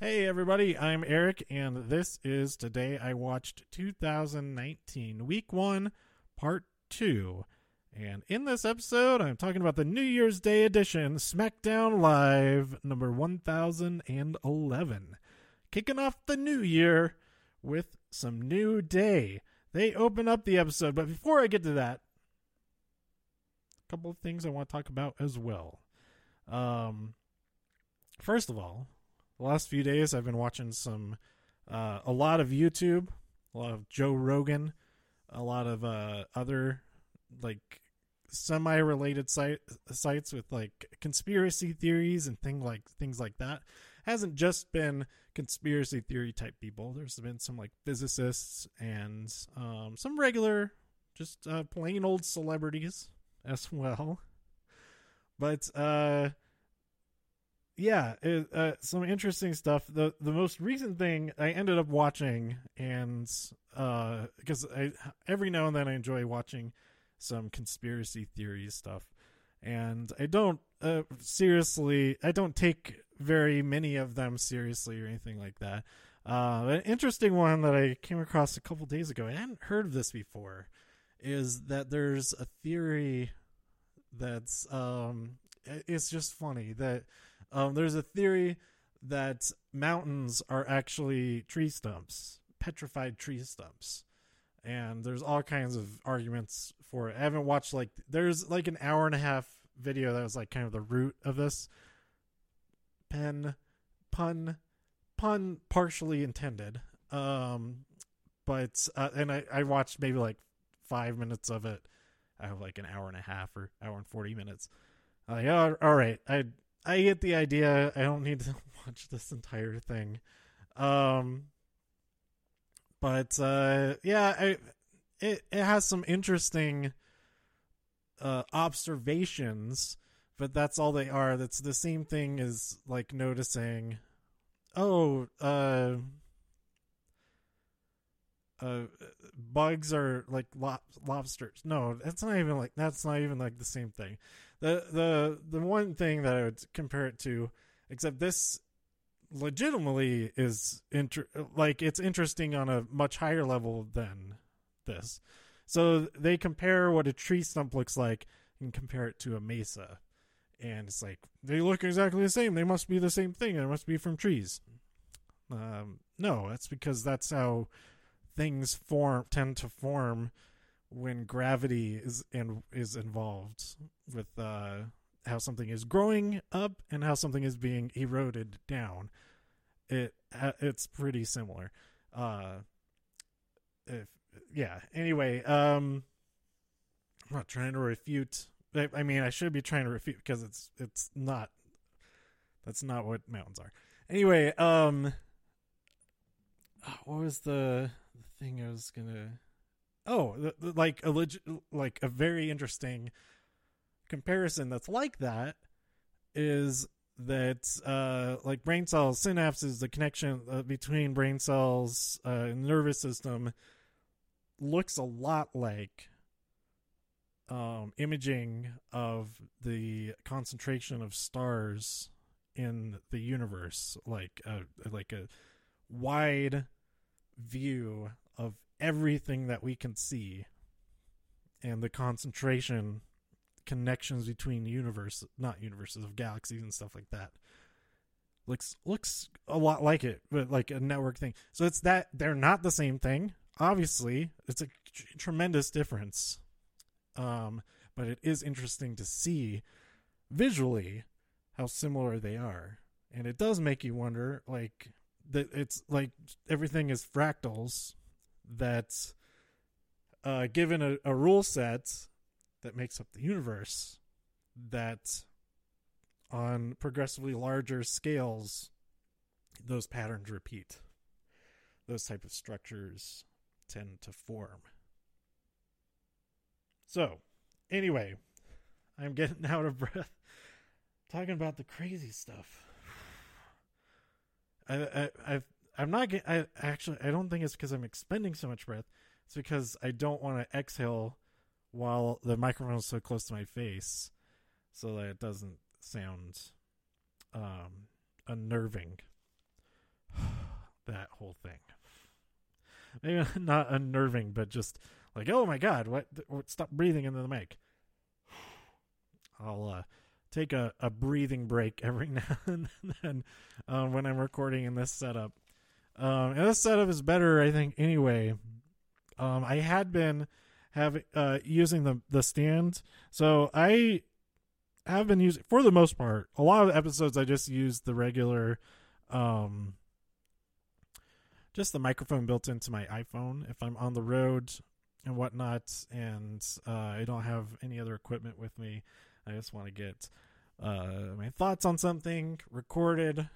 Hey everybody, I'm Eric, and this is Today I Watched 2019, Week 1, Part 2. And in this episode, I'm talking about the New Year's Day edition, SmackDown Live, number 1011. Kicking off the new year with some New Day. They open up the episode, but before I get to that, a couple of things I want to talk about as well. Um, first of all, the last few days I've been watching some uh, a lot of YouTube, a lot of Joe Rogan, a lot of uh, other like semi-related site, sites with like conspiracy theories and thing like things like that. Hasn't just been conspiracy theory type people. There's been some like physicists and um, some regular, just uh, plain old celebrities as well. But uh, yeah, it, uh, some interesting stuff. the The most recent thing I ended up watching, and because uh, every now and then I enjoy watching some conspiracy theory stuff, and I don't uh, seriously, I don't take very many of them seriously or anything like that. Uh, an interesting one that I came across a couple days ago, I hadn't heard of this before, is that there's a theory that's um, it's just funny that um, there's a theory that mountains are actually tree stumps, petrified tree stumps. And there's all kinds of arguments for it. I haven't watched like there's like an hour and a half video that was like kind of the root of this pen pun pun partially intended. Um but uh, and I I watched maybe like 5 minutes of it. I have like an hour and a half or hour and 40 minutes. Uh, yeah, all right. I I get the idea. I don't need to watch this entire thing. Um but uh yeah, I it it has some interesting uh observations, but that's all they are. That's the same thing as like noticing oh, uh uh, bugs are like lob- lobsters. No, that's not even like that's not even like the same thing. The the the one thing that I would compare it to, except this legitimately is inter- like it's interesting on a much higher level than this. So they compare what a tree stump looks like and compare it to a mesa. And it's like they look exactly the same. They must be the same thing. They must be from trees. Um, no, that's because that's how things form tend to form when gravity is and is involved with uh, how something is growing up and how something is being eroded down. It uh, it's pretty similar. Uh, if yeah. Anyway, um, I'm not trying to refute. I, I mean, I should be trying to refute because it's it's not. That's not what mountains are. Anyway, um, what was the the thing I was gonna? Oh, like a legit, like a very interesting comparison that's like that is that uh like brain cells synapses the connection uh, between brain cells uh nervous system looks a lot like um imaging of the concentration of stars in the universe. Like a like a wide view of everything that we can see and the concentration connections between universe not universes of galaxies and stuff like that looks looks a lot like it but like a network thing. So it's that they're not the same thing. Obviously it's a tr- tremendous difference. Um but it is interesting to see visually how similar they are. And it does make you wonder like that it's like everything is fractals that uh, given a, a rule set that makes up the universe that on progressively larger scales those patterns repeat. Those type of structures tend to form. So anyway i'm getting out of breath talking about the crazy stuff. I, I, I I'm not. Get, I actually. I don't think it's because I'm expending so much breath. It's because I don't want to exhale while the microphone is so close to my face, so that it doesn't sound um, unnerving. That whole thing. Maybe not unnerving, but just like, oh my god, what? Stop breathing into the mic. I'll uh, take a, a breathing break every now and then um, when I'm recording in this setup. Um, and this setup is better, I think, anyway. Um, I had been having uh, using the the stand, so I have been using for the most part. A lot of episodes I just use the regular, um, just the microphone built into my iPhone if I'm on the road and whatnot, and uh, I don't have any other equipment with me. I just want to get uh, my thoughts on something recorded,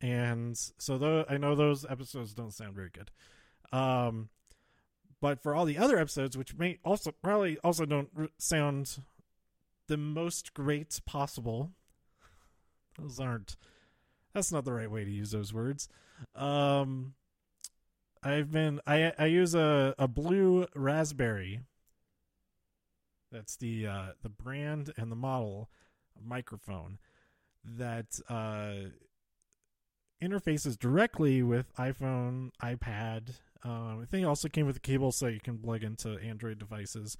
and so though I know those episodes don't sound very good. Um, but for all the other episodes, which may also probably also don't sound the most great possible, those aren't. That's not the right way to use those words. Um, I've been I I use a a blue raspberry. That's the uh, the brand and the model microphone that uh, interfaces directly with iPhone, iPad. Um, I think it also came with a cable so you can plug into Android devices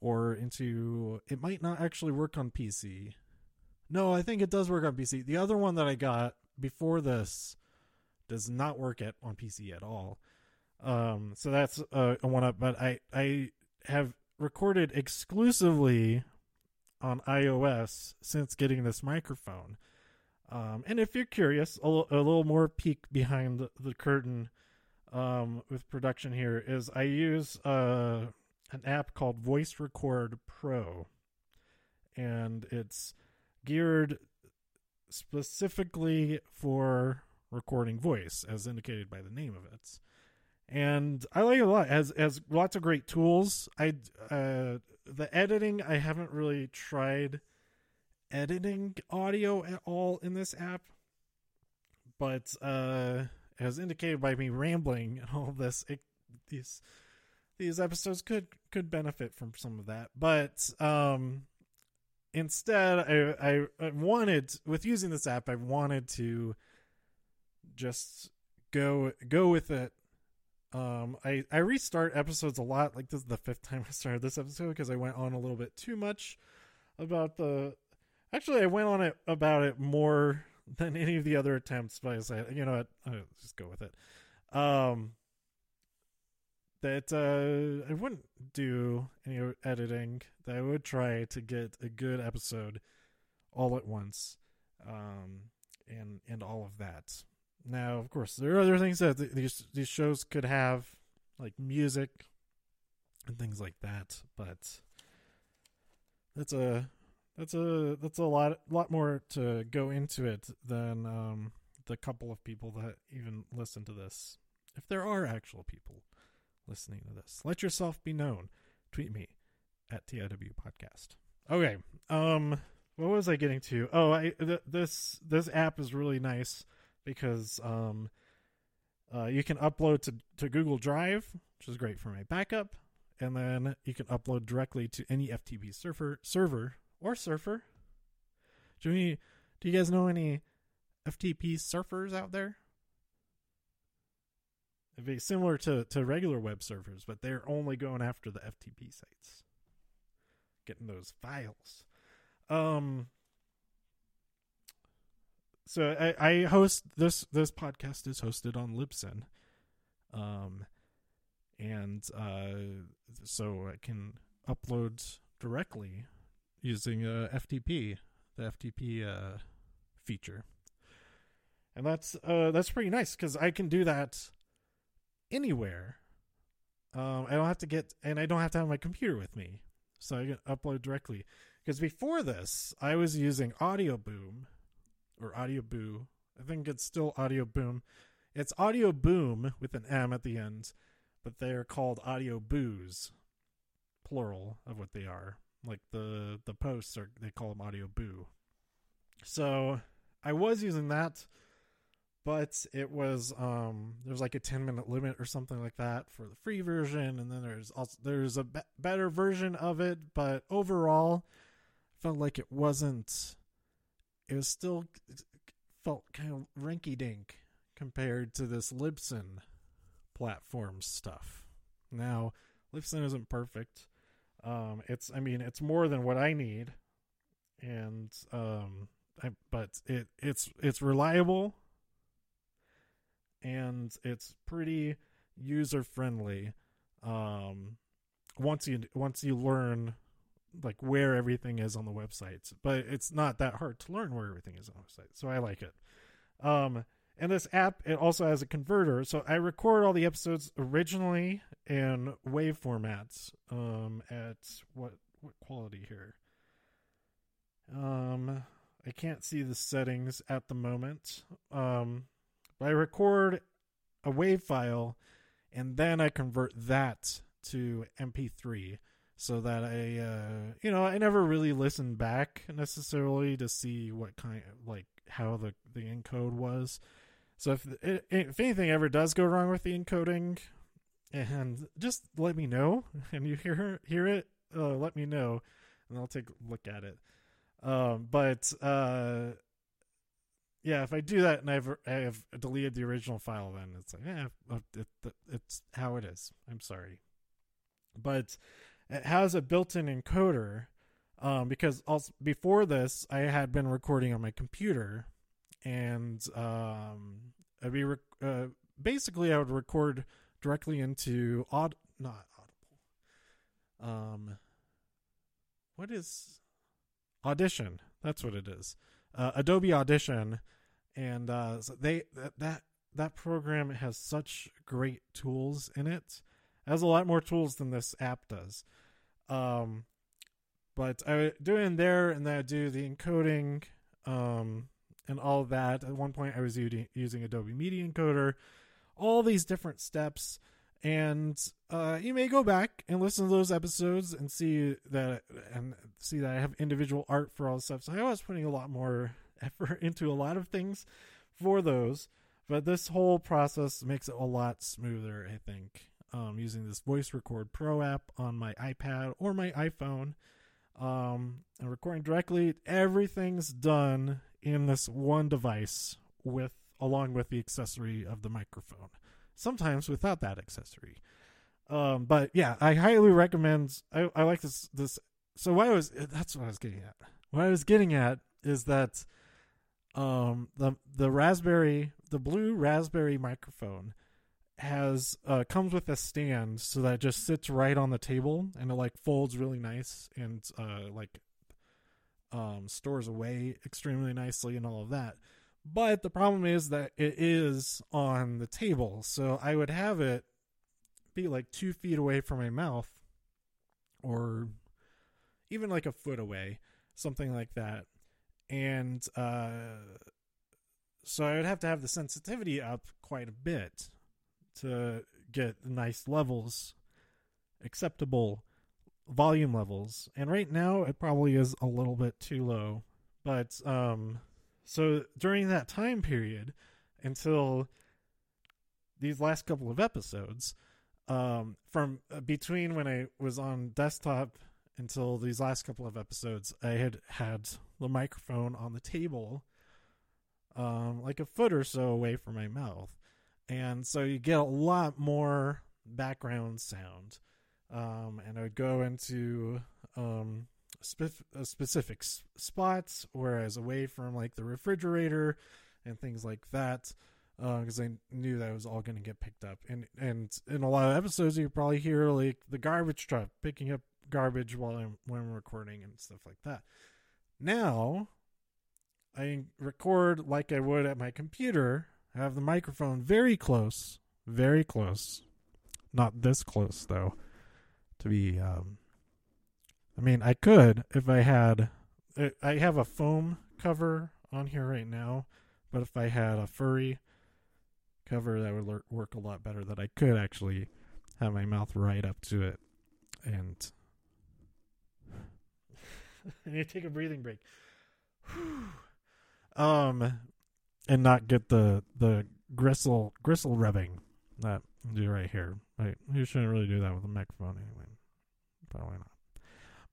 or into. It might not actually work on PC. No, I think it does work on PC. The other one that I got before this does not work at on PC at all. Um, so that's uh, a one up. But I I have recorded exclusively on iOS since getting this microphone. Um, and if you're curious, a, l- a little more peek behind the, the curtain um, with production here is I use uh, an app called Voice Record Pro, and it's geared specifically for recording voice, as indicated by the name of it. And I like it a lot. As as lots of great tools. I uh, the editing I haven't really tried editing audio at all in this app, but uh, as indicated by me rambling and all this, it, these these episodes could could benefit from some of that. But um, instead, I, I I wanted with using this app, I wanted to just go go with it um, I I restart episodes a lot. Like this is the fifth time I started this episode because I went on a little bit too much about the. Actually, I went on it about it more than any of the other attempts. But I said, you know what, I'll just go with it. Um, that uh, I wouldn't do any editing. That I would try to get a good episode all at once, um, and and all of that. Now, of course, there are other things that these these shows could have, like music and things like that. But that's a that's a that's a lot lot more to go into it than um, the couple of people that even listen to this. If there are actual people listening to this, let yourself be known. Tweet me at TIW podcast. Okay. Um, what was I getting to? Oh, I th- this this app is really nice because um, uh, you can upload to, to Google Drive, which is great for my backup, and then you can upload directly to any FTP server, server or surfer. Do you, do you guys know any FTP surfers out there? It'd be similar to, to regular web servers, but they're only going after the FTP sites, getting those files. Um, so I, I host this this podcast is hosted on Libsyn, um, and uh, so I can upload directly using uh, FTP, the FTP uh, feature, and that's uh, that's pretty nice because I can do that anywhere. Um, I don't have to get, and I don't have to have my computer with me, so I can upload directly. Because before this, I was using Audio Boom or Audioboo. I think it's still Audio Boom. It's Audio Boom with an M at the end, but they're called Audio Boos, plural of what they are. Like the the posts are they call them audio boo. So I was using that, but it was um there's like a 10 minute limit or something like that for the free version and then there's also there's a be- better version of it, but overall felt like it wasn't it was still felt kind of rinky dink compared to this Libsyn platform stuff. Now, Libsyn isn't perfect. Um, it's I mean it's more than what I need, and um, I, but it it's it's reliable, and it's pretty user friendly. Um, once you once you learn like where everything is on the website, but it's not that hard to learn where everything is on the website. So I like it. Um, and this app it also has a converter, so I record all the episodes originally in wave formats. Um, at what what quality here? Um, I can't see the settings at the moment. Um, but I record a wave file, and then I convert that to MP3 so that I, uh, you know, I never really listen back necessarily to see what kind, like how the the encode was. So if if anything ever does go wrong with the encoding, and just let me know, and you hear hear it, uh, let me know, and I'll take a look at it. Um, but uh, yeah, if I do that and I've I have deleted the original file, then it's like, yeah, it, it, it's how it is. I'm sorry, but it has a built-in encoder um, because also before this I had been recording on my computer, and um, I'd be rec- uh, basically I would record directly into Aud not Audible. Um, what is Audition? That's what it is. Uh, Adobe Audition, and uh, so they that, that that program has such great tools in it. it. Has a lot more tools than this app does. Um, but I would do in there, and then I do the encoding, um, and all that. At one point, I was using, using Adobe Media Encoder. All these different steps, and uh, you may go back and listen to those episodes and see that and see that I have individual art for all the stuff. So I was putting a lot more effort into a lot of things for those, but this whole process makes it a lot smoother. I think um, using this Voice Record Pro app on my iPad or my iPhone. Um, and recording directly, everything's done in this one device with along with the accessory of the microphone. Sometimes without that accessory. Um, but yeah, I highly recommend. I, I like this. This. So what I was that's what I was getting at. What I was getting at is that um, the the raspberry, the blue raspberry microphone has uh, comes with a stand so that it just sits right on the table and it like folds really nice and uh, like um, stores away extremely nicely and all of that. But the problem is that it is on the table, so I would have it be like two feet away from my mouth, or even like a foot away, something like that. And uh, so I would have to have the sensitivity up quite a bit to get nice levels, acceptable volume levels. And right now it probably is a little bit too low. But um so during that time period until these last couple of episodes um from uh, between when I was on desktop until these last couple of episodes I had had the microphone on the table um like a foot or so away from my mouth and so you get a lot more background sound. Um, and I would go into um, uh, specific s- spots, whereas away from like the refrigerator and things like that, because uh, I knew that was all going to get picked up. And and in a lot of episodes, you probably hear like the garbage truck picking up garbage while I'm when I'm recording and stuff like that. Now, I record like I would at my computer I have the microphone very close, very close. Not this close though. To be um I mean, I could if I had I have a foam cover on here right now, but if I had a furry cover that would work a lot better that I could actually have my mouth right up to it and I need to take a breathing break. um and not get the the gristle gristle rubbing that do right here. Right, you shouldn't really do that with a microphone anyway. Probably not.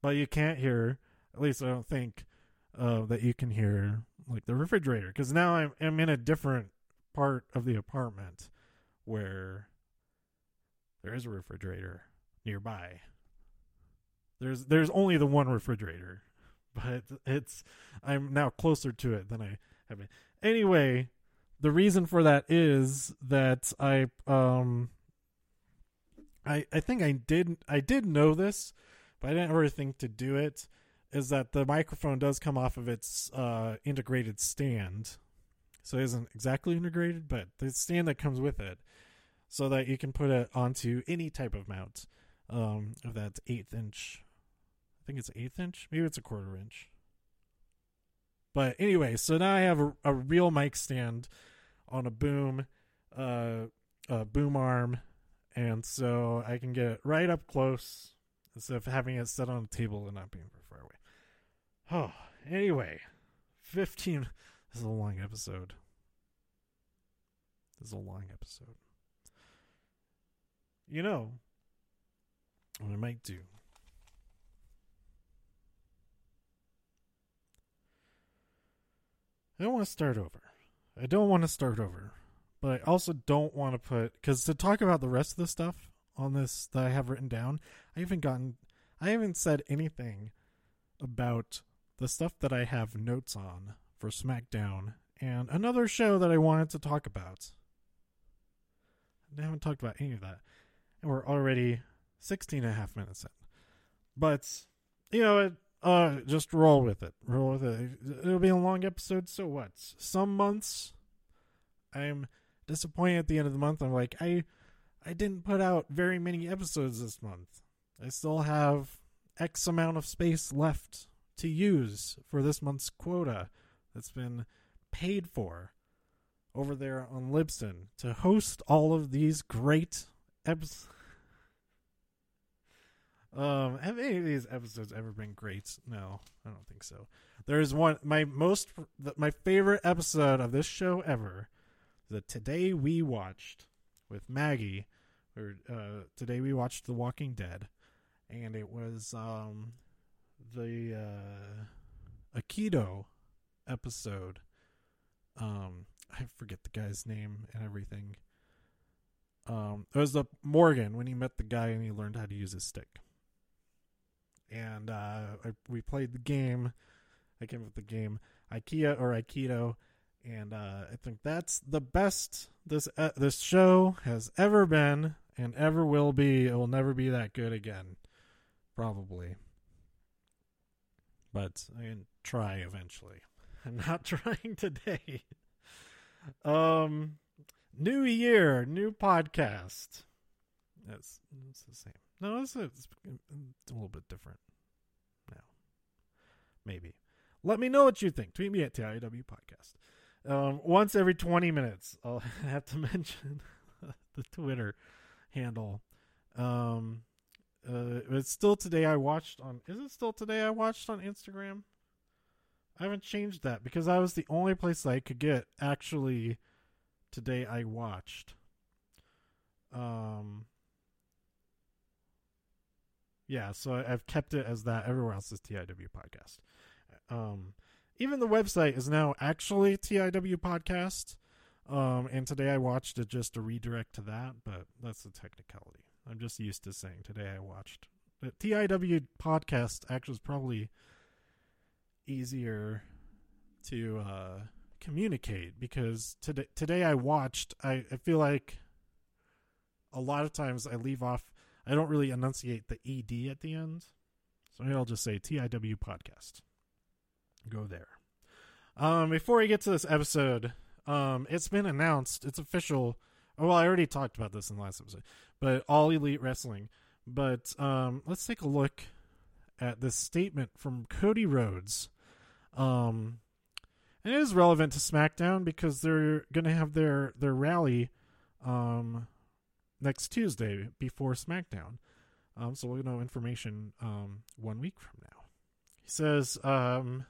But you can't hear. At least I don't think uh, that you can hear like the refrigerator because now I'm I'm in a different part of the apartment where there is a refrigerator nearby. There's there's only the one refrigerator, but it's I'm now closer to it than I have been. Anyway, the reason for that is that I um I I think I did I did know this, but I didn't ever think to do it. Is that the microphone does come off of its uh, integrated stand, so it isn't exactly integrated, but the stand that comes with it, so that you can put it onto any type of mount. Um, if that's eighth inch, I think it's eighth inch, maybe it's a quarter inch. But anyway, so now I have a, a real mic stand on a boom, uh, a boom arm, and so I can get it right up close instead of having it set on a table and not being very far away. Oh, anyway, fifteen. This is a long episode. This is a long episode. You know what I might do. I don't want to start over. I don't want to start over, but I also don't want to put because to talk about the rest of the stuff on this that I have written down, I haven't gotten, I haven't said anything about the stuff that I have notes on for SmackDown and another show that I wanted to talk about. I haven't talked about any of that, and we're already 16 and a half minutes in. But you know, it, uh, just roll with it. Roll with it. It'll be a long episode, so what? Some months I'm disappointed at the end of the month. I'm like, I I didn't put out very many episodes this month. I still have X amount of space left to use for this month's quota that's been paid for over there on Libsyn to host all of these great episodes. Um, have any of these episodes ever been great? No, I don't think so. There's one my most my favorite episode of this show ever. The today we watched with Maggie, or uh, today we watched The Walking Dead, and it was um the uh, Aikido episode. Um, I forget the guy's name and everything. Um, it was the Morgan when he met the guy and he learned how to use his stick and uh, I, we played the game. I came up with the game IKEA or Aikido, and uh, I think that's the best this uh, this show has ever been and ever will be. It will never be that good again, probably. But I can try eventually. I'm not trying today. um, new year, new podcast. It's, it's the same. No, it's, it's, it's a little bit different now. Maybe. Let me know what you think. Tweet me at TIW Podcast. Um, once every 20 minutes, I'll have to mention the Twitter handle. Um, uh, it's still today I watched on. Is it still today I watched on Instagram? I haven't changed that because that was the only place I could get actually today I watched. Um, yeah, so I've kept it as that. Everywhere else is TIW podcast. Um, even the website is now actually TIW podcast. Um, and today I watched it just to redirect to that, but that's the technicality. I'm just used to saying today I watched. The TIW podcast actually is probably easier to uh, communicate because today today I watched. I, I feel like a lot of times I leave off I don't really enunciate the ED at the end. So maybe I'll just say TIW podcast. Go there. Um, before we get to this episode, um, it's been announced, it's official. Oh, well, I already talked about this in the last episode, but All Elite Wrestling. But um, let's take a look at this statement from Cody Rhodes. Um, and it is relevant to SmackDown because they're going to have their their rally um, next Tuesday before SmackDown. Um, so we'll know information um, one week from now. He says, um,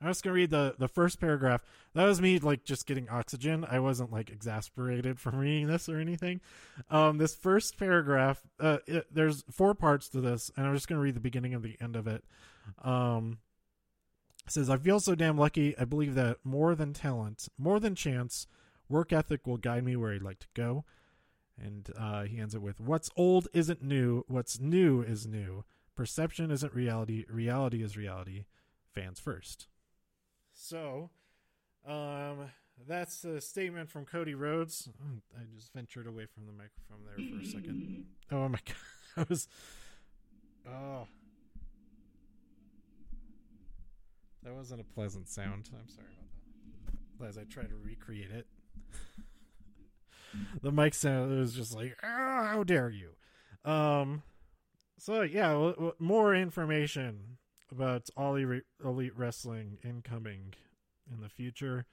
I'm just gonna read the the first paragraph. That was me like just getting oxygen. I wasn't like exasperated from reading this or anything. Um, this first paragraph, uh, it, there's four parts to this, and I'm just gonna read the beginning of the end of it. Um, says, I feel so damn lucky. I believe that more than talent, more than chance, work ethic will guide me where I'd like to go. And uh, he ends it with, What's old isn't new. What's new is new. Perception isn't reality. Reality is reality. Fans first. So, um, that's a statement from Cody Rhodes. I just ventured away from the microphone there for a second. Oh my god, I was. Oh, that wasn't a pleasant sound. I'm sorry about that. As I try to recreate it, the mic sound was just like, oh, "How dare you!" Um, so yeah, w- w- more information about all elite, wrestling incoming in the future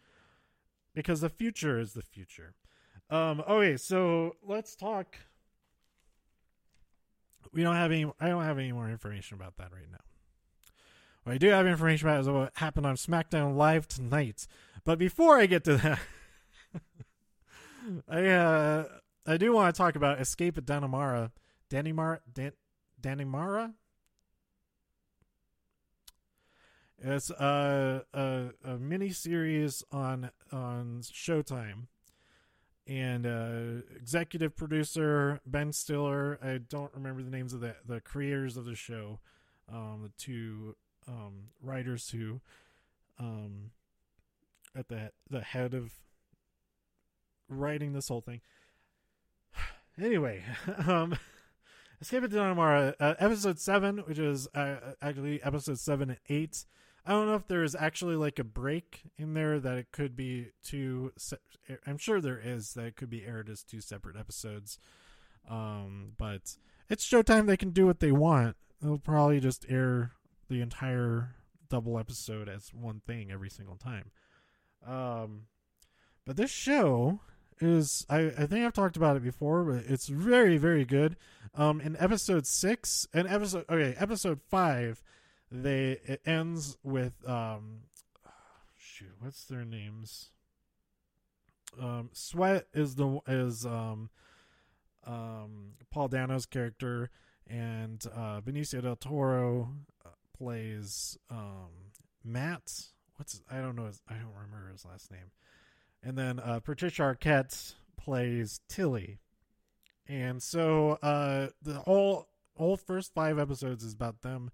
because the future is the future. Um, okay, so let's talk. We don't have any. I don't have any more information about that right now. What I do have information about is what happened on SmackDown Live tonight. But before I get to that, I uh, I do want to talk about Escape at Dannemora. Dannemora, Dan, Dannemora. It's a, a, a mini series on on Showtime, and uh, executive producer Ben Stiller. I don't remember the names of the the creators of the show, um, the two um, writers who, um, at the the head of writing this whole thing. Anyway, um, Escape at Dannemora, uh, episode seven, which is uh, actually episode seven and eight. I don't know if there is actually like a break in there that it could be two. Se- I'm sure there is that it could be aired as two separate episodes. Um, but it's Showtime; they can do what they want. They'll probably just air the entire double episode as one thing every single time. Um, but this show is I, I think I've talked about it before, but it's very very good. Um, in episode six and episode okay episode five they it ends with um shoot what's their names? Um sweat is the is um um paul dano's character and uh benicio del toro uh, plays um matt. What's i don't know his, i don't remember his last name. And then uh patricia arquette plays tilly. And so uh the whole whole first five episodes is about them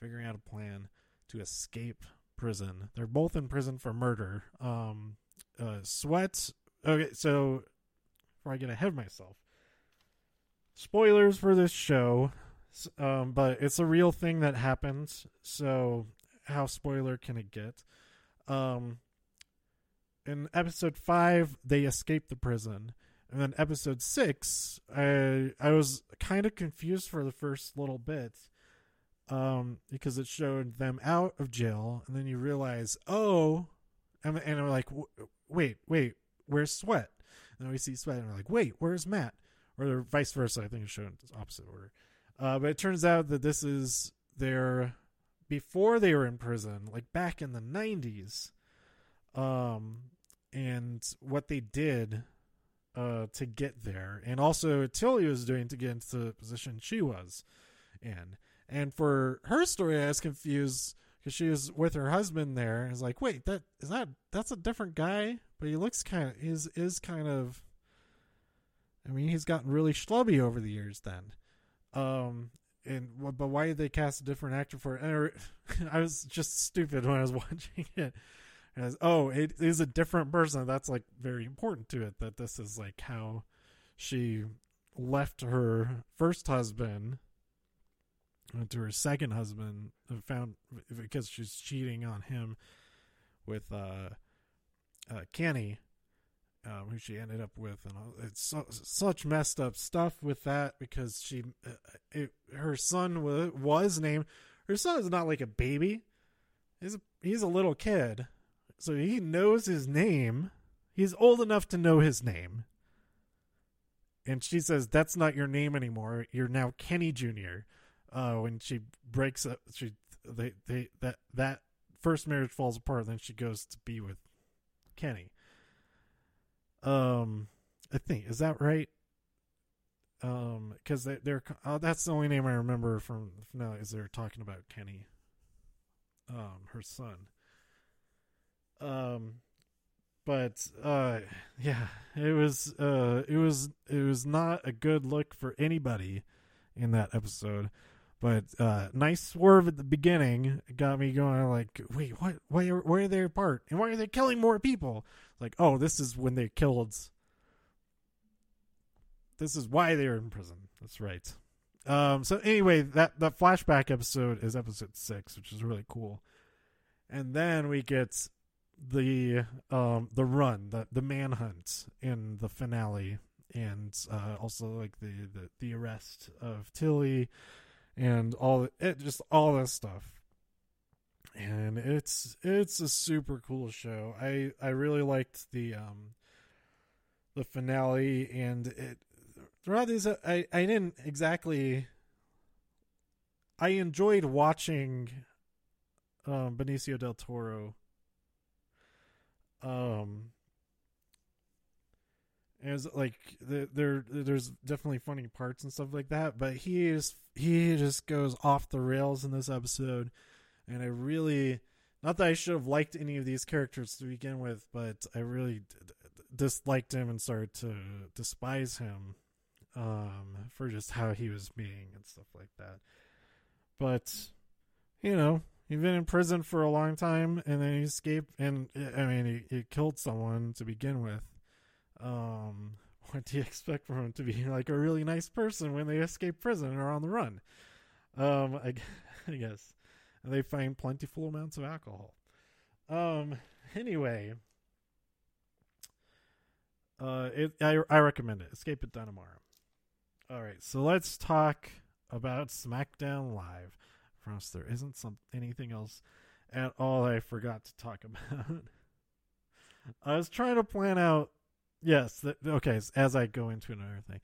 figuring out a plan to escape prison. They're both in prison for murder. Um, uh, Sweat. Okay, so before I get ahead of myself, spoilers for this show, um, but it's a real thing that happens. So how spoiler can it get? Um, in episode five, they escape the prison. And then episode six, I I was kind of confused for the first little bit um, because it showed them out of jail, and then you realize, oh, and, and I'm like, wait, wait, where's Sweat? And then we see Sweat, and we're like, wait, where's Matt? Or vice versa. I think it's shown opposite order. Uh, but it turns out that this is their before they were in prison, like back in the '90s, um, and what they did uh, to get there, and also Tilly was doing to get into the position she was in. And for her story, I was confused because she was with her husband there, and was like, "Wait, that is that that's a different guy?" But he looks kind of is is kind of. I mean, he's gotten really schlubby over the years. Then, um, and but why did they cast a different actor for it? I was just stupid when I was watching it. I was, oh, it is a different person. That's like very important to it. That this is like how she left her first husband to her second husband found because she's cheating on him with uh, uh Kenny um, who she ended up with and all, it's so, such messed up stuff with that because she uh, it, her son was, was named her son is not like a baby. He's a, he's a little kid so he knows his name. He's old enough to know his name. And she says that's not your name anymore. You're now Kenny Jr uh, when she breaks up, she they they that that first marriage falls apart. Then she goes to be with Kenny. Um, I think is that right? Um, because they, they're uh, that's the only name I remember from now is they're talking about Kenny. um, her son. Um, but uh, yeah, it was uh, it was it was not a good look for anybody in that episode. But uh, nice swerve at the beginning got me going. Like, wait, what? Why are why are they apart? And why are they killing more people? Like, oh, this is when they killed. This is why they were in prison. That's right. Um, so anyway, that that flashback episode is episode six, which is really cool. And then we get the um the run, the the manhunt in the finale, and uh, also like the, the the arrest of Tilly, and all it just all this stuff. And it's it's a super cool show. I I really liked the um the finale, and it throughout these I I didn't exactly. I enjoyed watching um, Benicio del Toro um as like the, there there's definitely funny parts and stuff like that but he is he just goes off the rails in this episode and i really not that i should have liked any of these characters to begin with but i really disliked him and started to despise him um for just how he was being and stuff like that but you know He'd been in prison for a long time, and then he escaped. And I mean, he, he killed someone to begin with. Um, what do you expect from him to be like a really nice person when they escape prison or on the run? Um, I, I guess. And they find plentiful amounts of alcohol. Um, anyway, uh, it I I recommend it. Escape at Dannemora. All right, so let's talk about SmackDown Live promise there isn't some anything else at all I forgot to talk about. I was trying to plan out. Yes, th- okay. As I go into another thing,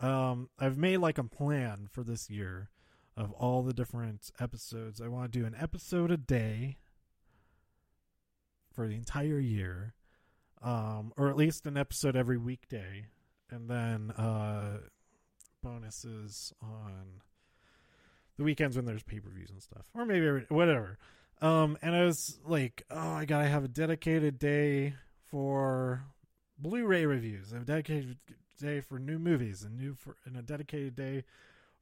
um, I've made like a plan for this year of all the different episodes. I want to do an episode a day for the entire year, um, or at least an episode every weekday, and then uh, bonuses on the weekends when there's pay per views and stuff, or maybe every, whatever. Um, and I was like, oh, I gotta have a dedicated day for Blu-ray reviews. I have a dedicated day for new movies, and new for and a dedicated day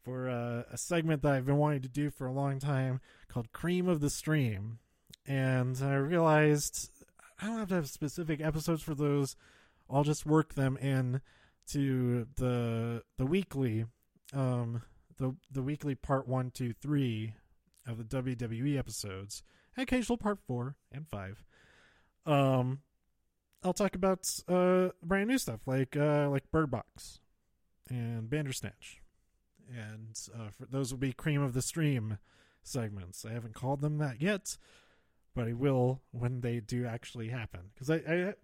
for uh, a segment that I've been wanting to do for a long time called Cream of the Stream. And I realized I don't have to have specific episodes for those. I'll just work them in to the the weekly um the the weekly part one, two, three of the WWE episodes, and occasional part four and five. Um, I'll talk about uh brand new stuff like uh like Bird Box and Bandersnatch, and uh, for those will be cream of the stream segments. I haven't called them that yet, but I will when they do actually happen. Because I,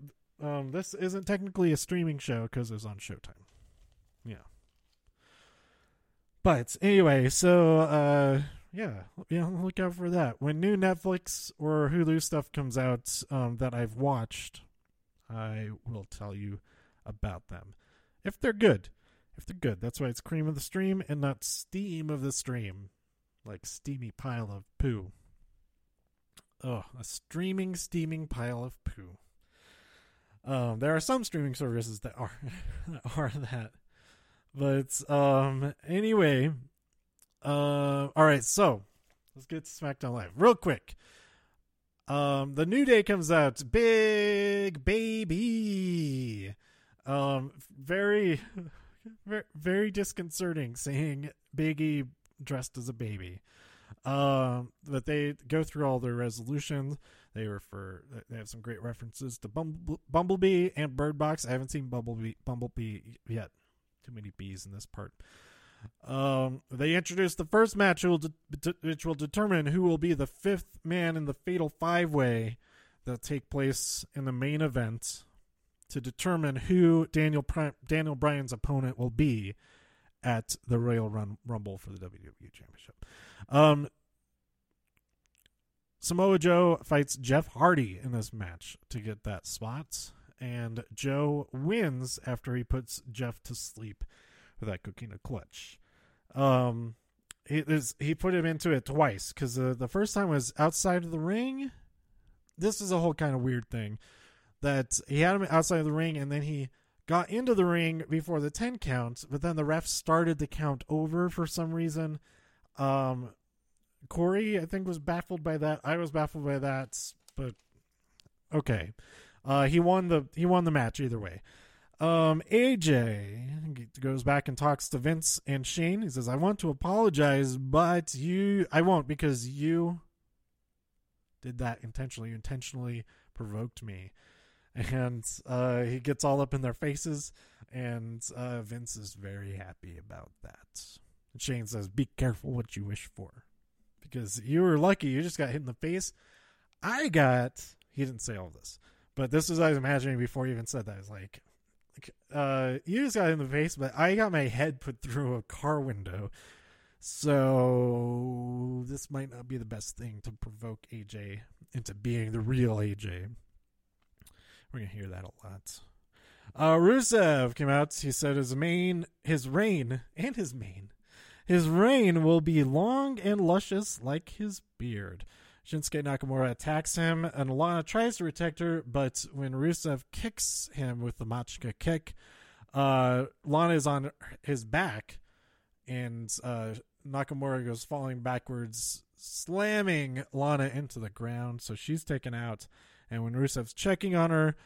I um this isn't technically a streaming show because it's on Showtime. Yeah. But anyway, so uh yeah, yeah, look out for that. When new Netflix or Hulu stuff comes out um, that I've watched, I will tell you about them. If they're good. If they're good. That's why it's cream of the stream and not steam of the stream. Like steamy pile of poo. Oh, a streaming, steaming pile of poo. Um, there are some streaming services that are that are that. But um anyway, uh all right, so let's get to SmackDown Live real quick. Um the New Day comes out big baby. Um very very, disconcerting seeing Biggie dressed as a baby. Um, but they go through all their resolutions. They refer. They have some great references to Bumble, Bumblebee and Bird Box. I haven't seen Bumblebee Bumblebee yet, too many bees in this part. Um, they introduced the first match, which will, determine who will be the fifth man in the Fatal Five Way that take place in the main event to determine who Daniel Daniel Bryan's opponent will be at the Royal Rumble for the WWE Championship. Um, Samoa Joe fights Jeff Hardy in this match to get that spot and Joe wins after he puts Jeff to sleep with that coquina clutch. Um, he he put him into it twice because the the first time was outside of the ring. This is a whole kind of weird thing that he had him outside of the ring and then he got into the ring before the 10 count, but then the ref started the count over for some reason. Um, Corey, I think, was baffled by that. I was baffled by that, but okay. Uh, he won the he won the match either way. Um, AJ goes back and talks to Vince and Shane. He says, "I want to apologize, but you, I won't because you did that intentionally. You intentionally provoked me." And uh, he gets all up in their faces, and uh, Vince is very happy about that. And Shane says, "Be careful what you wish for, because you were lucky. You just got hit in the face. I got." He didn't say all this, but this is I was imagining before he even said that. I was like, uh, you just got in the face, but I got my head put through a car window. So this might not be the best thing to provoke AJ into being the real AJ. We're gonna hear that a lot. Uh, Rusev came out. He said his main, his reign, and his mane, his reign will be long and luscious like his beard. Shinsuke Nakamura attacks him, and Lana tries to protect her, but when Rusev kicks him with the Machka kick, uh, Lana is on his back, and uh, Nakamura goes falling backwards, slamming Lana into the ground. So she's taken out. And when Rusev's checking on her,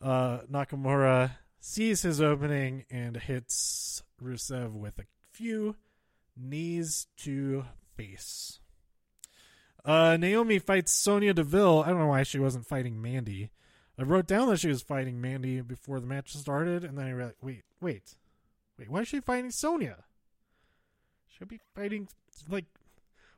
uh, Nakamura sees his opening and hits Rusev with a few knees to face. Uh, Naomi fights Sonya Deville. I don't know why she wasn't fighting Mandy. I wrote down that she was fighting Mandy before the match started, and then I realized, wait, wait, wait, why is she fighting Sonya? She'll be fighting, like,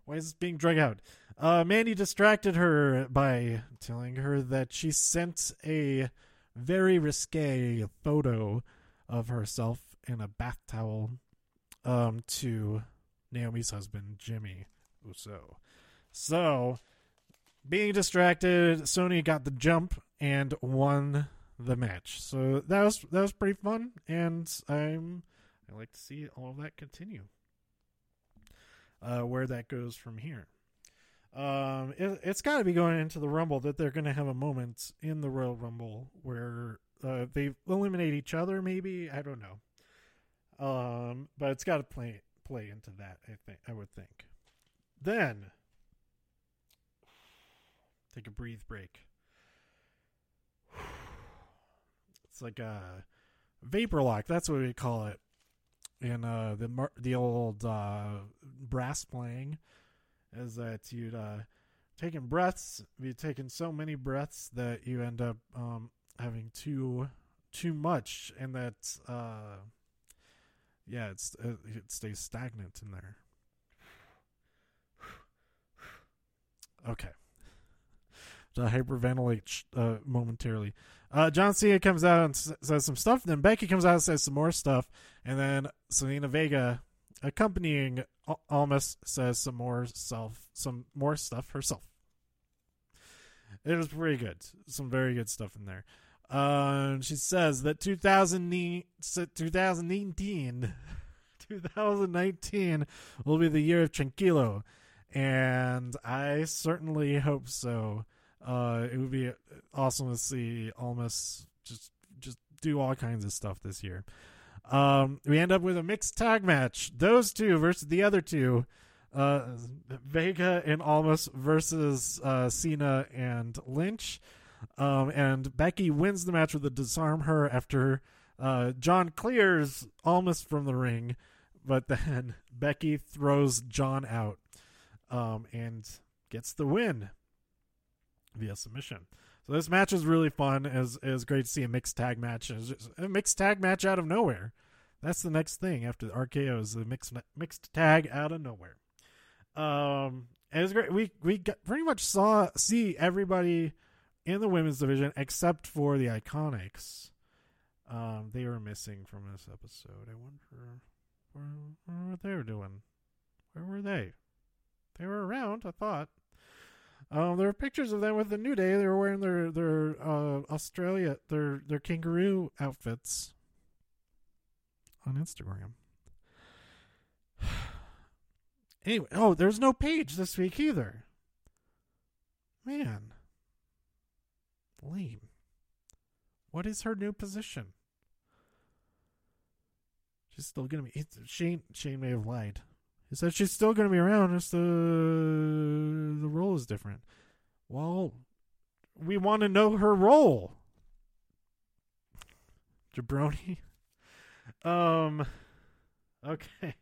why is this being drug out? Uh, Mandy distracted her by telling her that she sent a very risque photo of herself in a bath towel um, to Naomi's husband, Jimmy Uso. So, being distracted, Sony got the jump and won the match. So that was that was pretty fun, and I'm I like to see all of that continue. Uh, where that goes from here. Um, it, has got to be going into the Rumble that they're going to have a moment in the Royal Rumble where uh, they eliminate each other. Maybe I don't know. Um, but it's got to play play into that. I think I would think. Then take a breathe break. It's like a vapor lock. That's what we call it And uh, the the old uh, brass playing. Is that you'd uh, taking breaths, you taking so many breaths that you end up um, having too too much, and that uh, yeah, it's it, it stays stagnant in there. Okay to hyperventilate uh, momentarily. Uh, John Cena comes out and says some stuff. Then Becky comes out and says some more stuff. And then Zelina Vega, accompanying Al- Almas, says some more self, some more stuff herself. It was pretty good. Some very good stuff in there. Uh, she says that 2000 2019, 2019 will be the year of Tranquilo. And I certainly hope so. Uh, it would be awesome to see Almas just just do all kinds of stuff this year. Um, we end up with a mixed tag match. Those two versus the other two. Uh, Vega and Almas versus uh, Cena and Lynch. Um, and Becky wins the match with a disarm her after uh, John clears Almas from the ring, but then Becky throws John out um, and gets the win via submission. So this match is really fun. Is is great to see a mixed tag match. a mixed tag match out of nowhere. That's the next thing after the RKO is the mixed mixed tag out of nowhere. Um, it was great. We we pretty much saw see everybody in the women's division except for the Iconics. Um, they were missing from this episode. I wonder where, where were doing. Where were they? They were around. I thought. Um, there are pictures of them with the New Day. They were wearing their their uh, Australia their their kangaroo outfits on Instagram. Anyway, oh, there's no page this week either. Man. Lame. What is her new position? She's still gonna be. Shane. Shane may have lied. He said she's still gonna be around. Just the role is different. Well, we want to know her role. Jabroni. Um. Okay.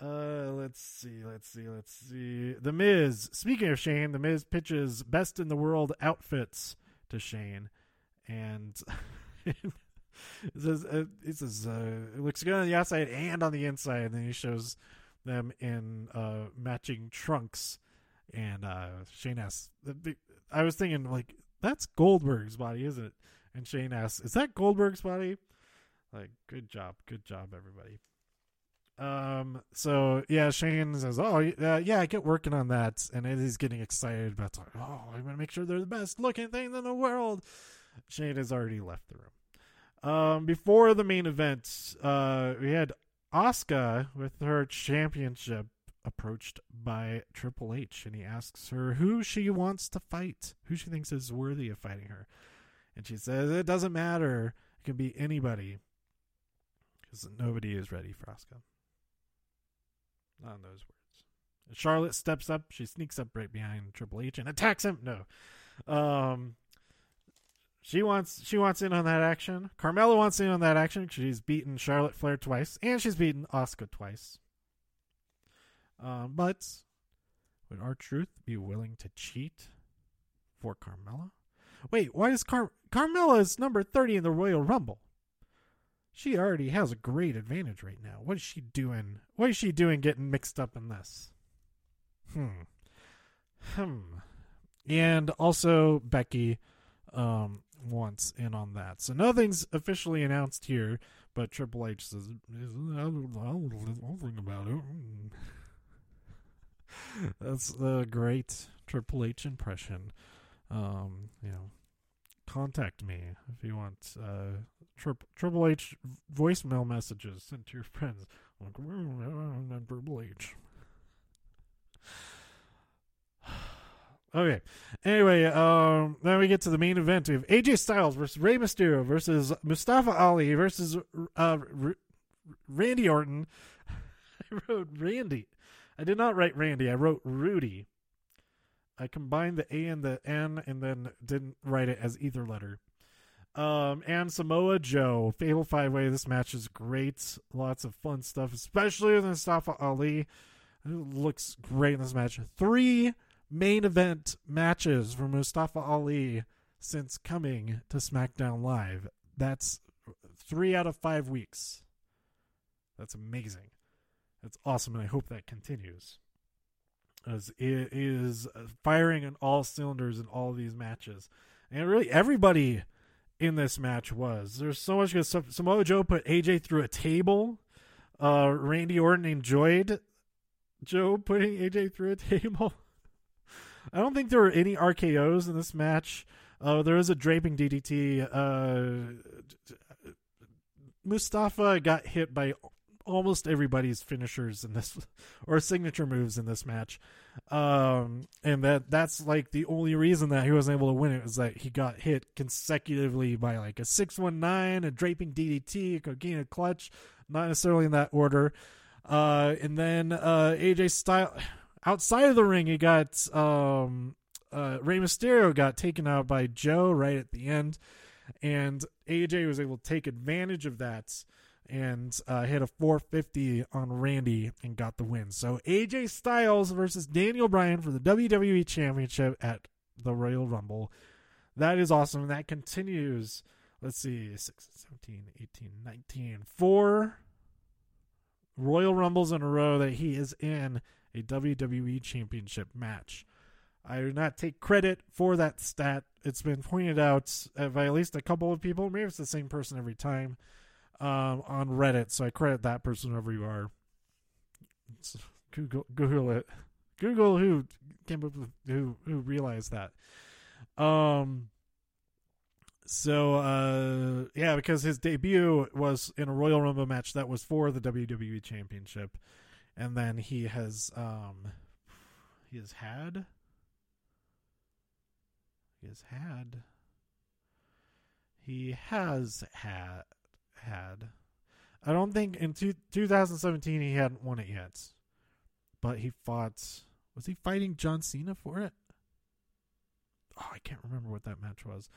Uh, let's see, let's see, let's see. The Miz. Speaking of Shane, The Miz pitches best in the world outfits to Shane, and uh, it says uh, it looks good on the outside and on the inside. And then he shows them in uh, matching trunks, and uh, Shane asks, "I was thinking like that's Goldberg's body, isn't it?" And Shane asks, "Is that Goldberg's body?" Like, good job, good job, everybody. Um. So yeah, Shane says, "Oh, uh, yeah, I get working on that," and he's getting excited about "Oh, I'm gonna make sure they're the best looking things in the world." Shane has already left the room. Um. Before the main event, uh, we had Asuka with her championship approached by Triple H, and he asks her who she wants to fight, who she thinks is worthy of fighting her, and she says it doesn't matter; it can be anybody because nobody is ready for Asuka. Not in those words. Charlotte steps up. She sneaks up right behind Triple H and attacks him. No, um, she wants she wants in on that action. Carmella wants in on that action. She's beaten Charlotte Flair twice, and she's beaten Asuka twice. Um, but would R-Truth be willing to cheat for Carmella? Wait, why is Car Carmella is number thirty in the Royal Rumble? She already has a great advantage right now. What is she doing? What is she doing getting mixed up in this? Hmm. Hmm. And also Becky um wants in on that. So nothing's officially announced here, but Triple H says I'll, think about it. That's a great Triple H impression. Um, you know, contact me if you want uh, Triple H voicemail messages sent to your friends. Like, Triple H. okay. Anyway, um, then we get to the main event. We have AJ Styles versus Rey Mysterio versus Mustafa Ali versus uh, R- Randy Orton. I wrote Randy. I did not write Randy. I wrote Rudy. I combined the A and the N and then didn't write it as either letter. Um, and Samoa Joe, Fatal Five Way. This match is great. Lots of fun stuff, especially with Mustafa Ali. It looks great in this match. Three main event matches for Mustafa Ali since coming to SmackDown Live. That's three out of five weeks. That's amazing. That's awesome, and I hope that continues as it is firing on all cylinders in all these matches. And really, everybody in this match was. There's so much good stuff. Samoa Joe put AJ through a table. Uh, Randy Orton enjoyed Joe putting AJ through a table. I don't think there were any RKO's in this match. Uh, there was a draping DDT. Uh, Mustafa got hit by almost everybody's finishers in this or signature moves in this match. Um, and that that's like the only reason that he wasn't able to win it was that he got hit consecutively by like a 619, a draping DDT, a coquina clutch, not necessarily in that order. Uh, and then uh, AJ Style outside of the ring, he got um, uh, Rey Mysterio got taken out by Joe right at the end, and AJ was able to take advantage of that and uh, hit a 450 on Randy and got the win. So AJ Styles versus Daniel Bryan for the WWE Championship at the Royal Rumble. That is awesome. And That continues. Let's see, 6, 17, 18, 19. Four Royal Rumbles in a row that he is in a WWE Championship match. I do not take credit for that stat. It's been pointed out by at least a couple of people. Maybe it's the same person every time um, on Reddit, so I credit that person whoever you are. Google Google it. Google who came up with who who realized that. Um so uh yeah, because his debut was in a Royal Rumble match that was for the WWE Championship. and then he has um he has had he has had he has had had I don't think in two, 2017 he hadn't won it yet. But he fought was he fighting John Cena for it? Oh, I can't remember what that match was.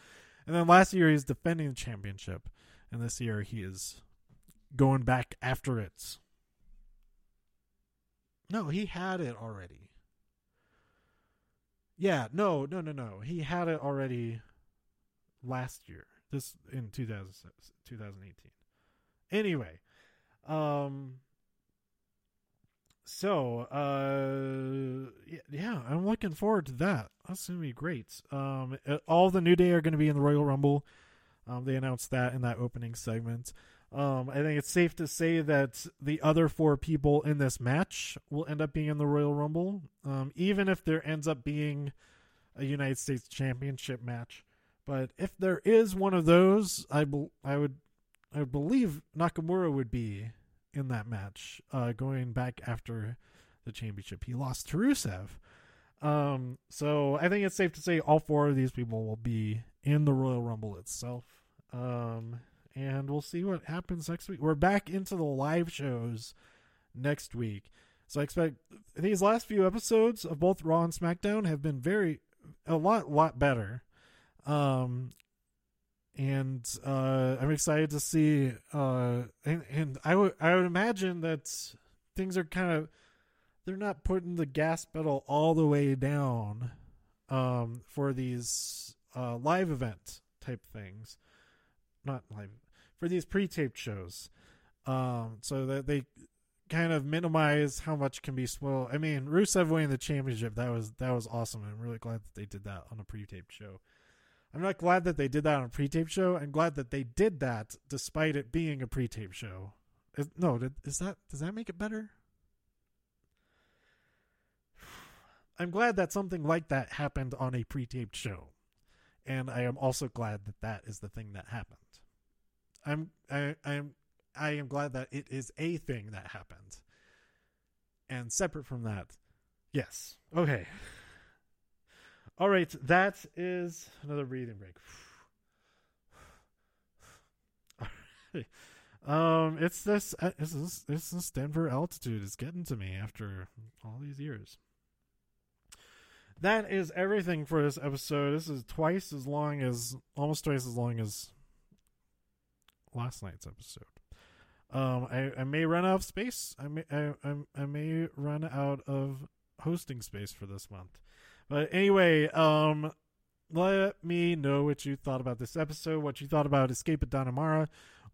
And then last year he's defending the championship, and this year he is going back after it. No, he had it already. Yeah, no, no, no, no. He had it already last year. This in 2000, 2018. Anyway, um so uh yeah, I'm looking forward to that. That's going to be great. Um uh, all the New Day are going to be in the Royal Rumble. Um they announced that in that opening segment. Um, I think it's safe to say that the other four people in this match will end up being in the Royal Rumble, um, even if there ends up being a United States Championship match. But if there is one of those, I be- I would I believe Nakamura would be in that match, uh, going back after the championship. He lost to Rusev. Um, so I think it's safe to say all four of these people will be in the Royal Rumble itself. Um, and we'll see what happens next week. We're back into the live shows next week. So I expect these last few episodes of both Raw and SmackDown have been very a lot lot better. Um and uh I'm excited to see uh and, and I would I would imagine that things are kind of they're not putting the gas pedal all the way down um for these uh live event type things. Not live for these pre-taped shows, um, so that they kind of minimize how much can be spoiled. I mean, Rusev winning the championship that was that was awesome. I'm really glad that they did that on a pre-taped show. I'm not glad that they did that on a pre-taped show. I'm glad that they did that despite it being a pre-taped show. Is, no, is that does that make it better? I'm glad that something like that happened on a pre-taped show, and I am also glad that that is the thing that happened. I'm I I'm I am glad that it is a thing that happened. And separate from that, yes. Okay. All right, that is another breathing break. um, it's this, uh, it's this, it's this Denver altitude is getting to me after all these years. That is everything for this episode. This is twice as long as, almost twice as long as last night's episode. Um, I, I may run out of space. I may I, I, I may run out of hosting space for this month. But anyway, um, let me know what you thought about this episode, what you thought about Escape at Dannemora,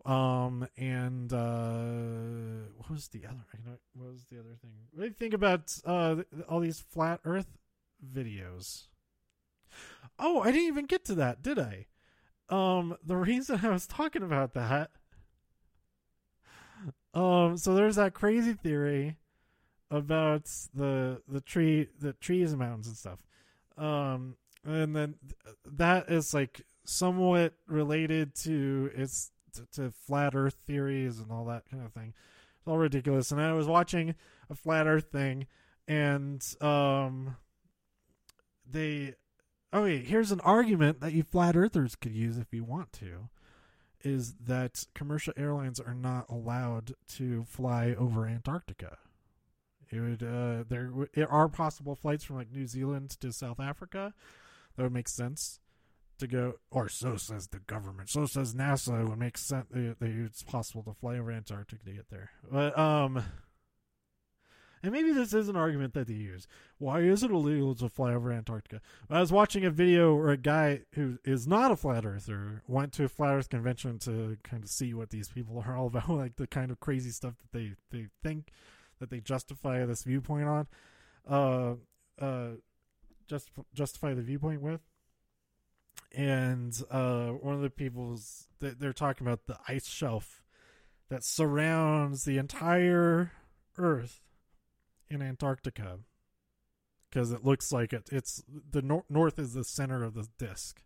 um, and uh, what was the other? What was the other thing? What do you think about uh all these flat Earth videos? Oh, I didn't even get to that, did I? um the reason I was talking about that um so there's that crazy theory about the the tree the trees and mountains and stuff. Um and then that is like somewhat related to its to, to flat earth theories and all that kind of thing. It's all ridiculous. And i was watching a flat earth thing and um they okay, here's an argument that you flat earthers could use if you want to is that commercial airlines are not allowed to fly over Antarctica. It would uh, there there are possible flights from like New Zealand to South Africa. That would make sense to go, or so says the government. So says NASA. It would make sense. That it's possible to fly over Antarctica to get there. But um, and maybe this is an argument that they use. Why is it illegal to fly over Antarctica? I was watching a video where a guy who is not a flat earther went to a flat earth convention to kind of see what these people are all about, like the kind of crazy stuff that they, they think that they justify this viewpoint on. Uh, uh, just justify the viewpoint with. And uh, one of the people's that they're talking about the ice shelf that surrounds the entire Earth in Antarctica because it looks like it. It's the nor- north is the center of the disk,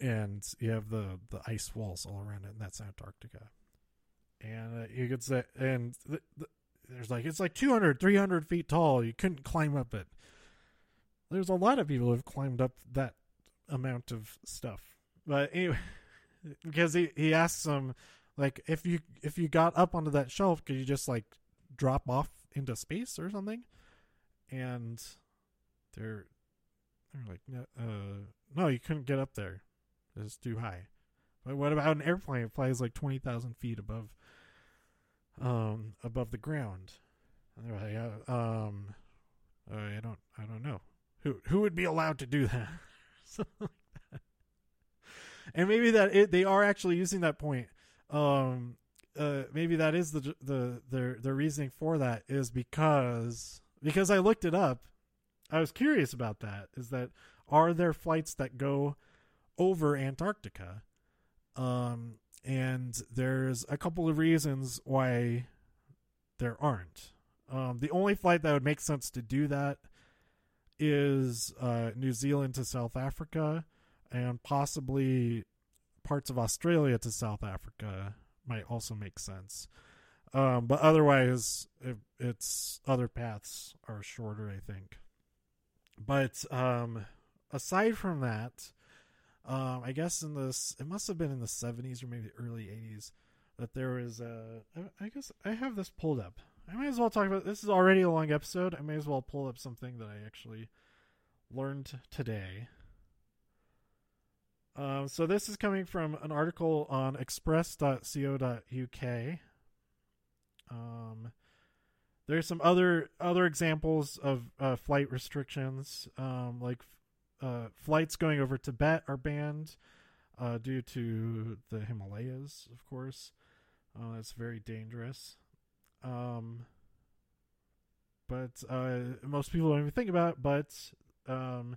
and you have the the ice walls all around it, and that's Antarctica. And uh, you could say, and the, there's like it's like 200 300 feet tall. You couldn't climb up it. There's a lot of people who have climbed up that amount of stuff. But anyway because he he asks them like if you if you got up onto that shelf could you just like drop off into space or something? And they're they're like no uh no you couldn't get up there. It's too high. But what about an airplane? It flies like 20,000 feet above um above the ground. And they're like uh, um I don't I don't know. Who who would be allowed to do that? Like that. and maybe that it, they are actually using that point. Um uh maybe that is the the their their reasoning for that is because because I looked it up. I was curious about that is that are there flights that go over Antarctica? Um and there's a couple of reasons why there aren't um the only flight that would make sense to do that is uh New Zealand to South Africa and possibly parts of Australia to South Africa might also make sense. Um, but otherwise, it, it's other paths are shorter, I think. But um, aside from that, um, I guess in this, it must have been in the 70s or maybe early 80s that there was a. I guess I have this pulled up. I might as well talk about this. Is already a long episode. I may as well pull up something that I actually learned today. Um, so this is coming from an article on express.co.uk. Um, there's some other other examples of uh, flight restrictions, um, like uh, flights going over Tibet are banned uh, due to the Himalayas, of course. Uh, that's very dangerous. Um, but uh, most people don't even think about it, but um,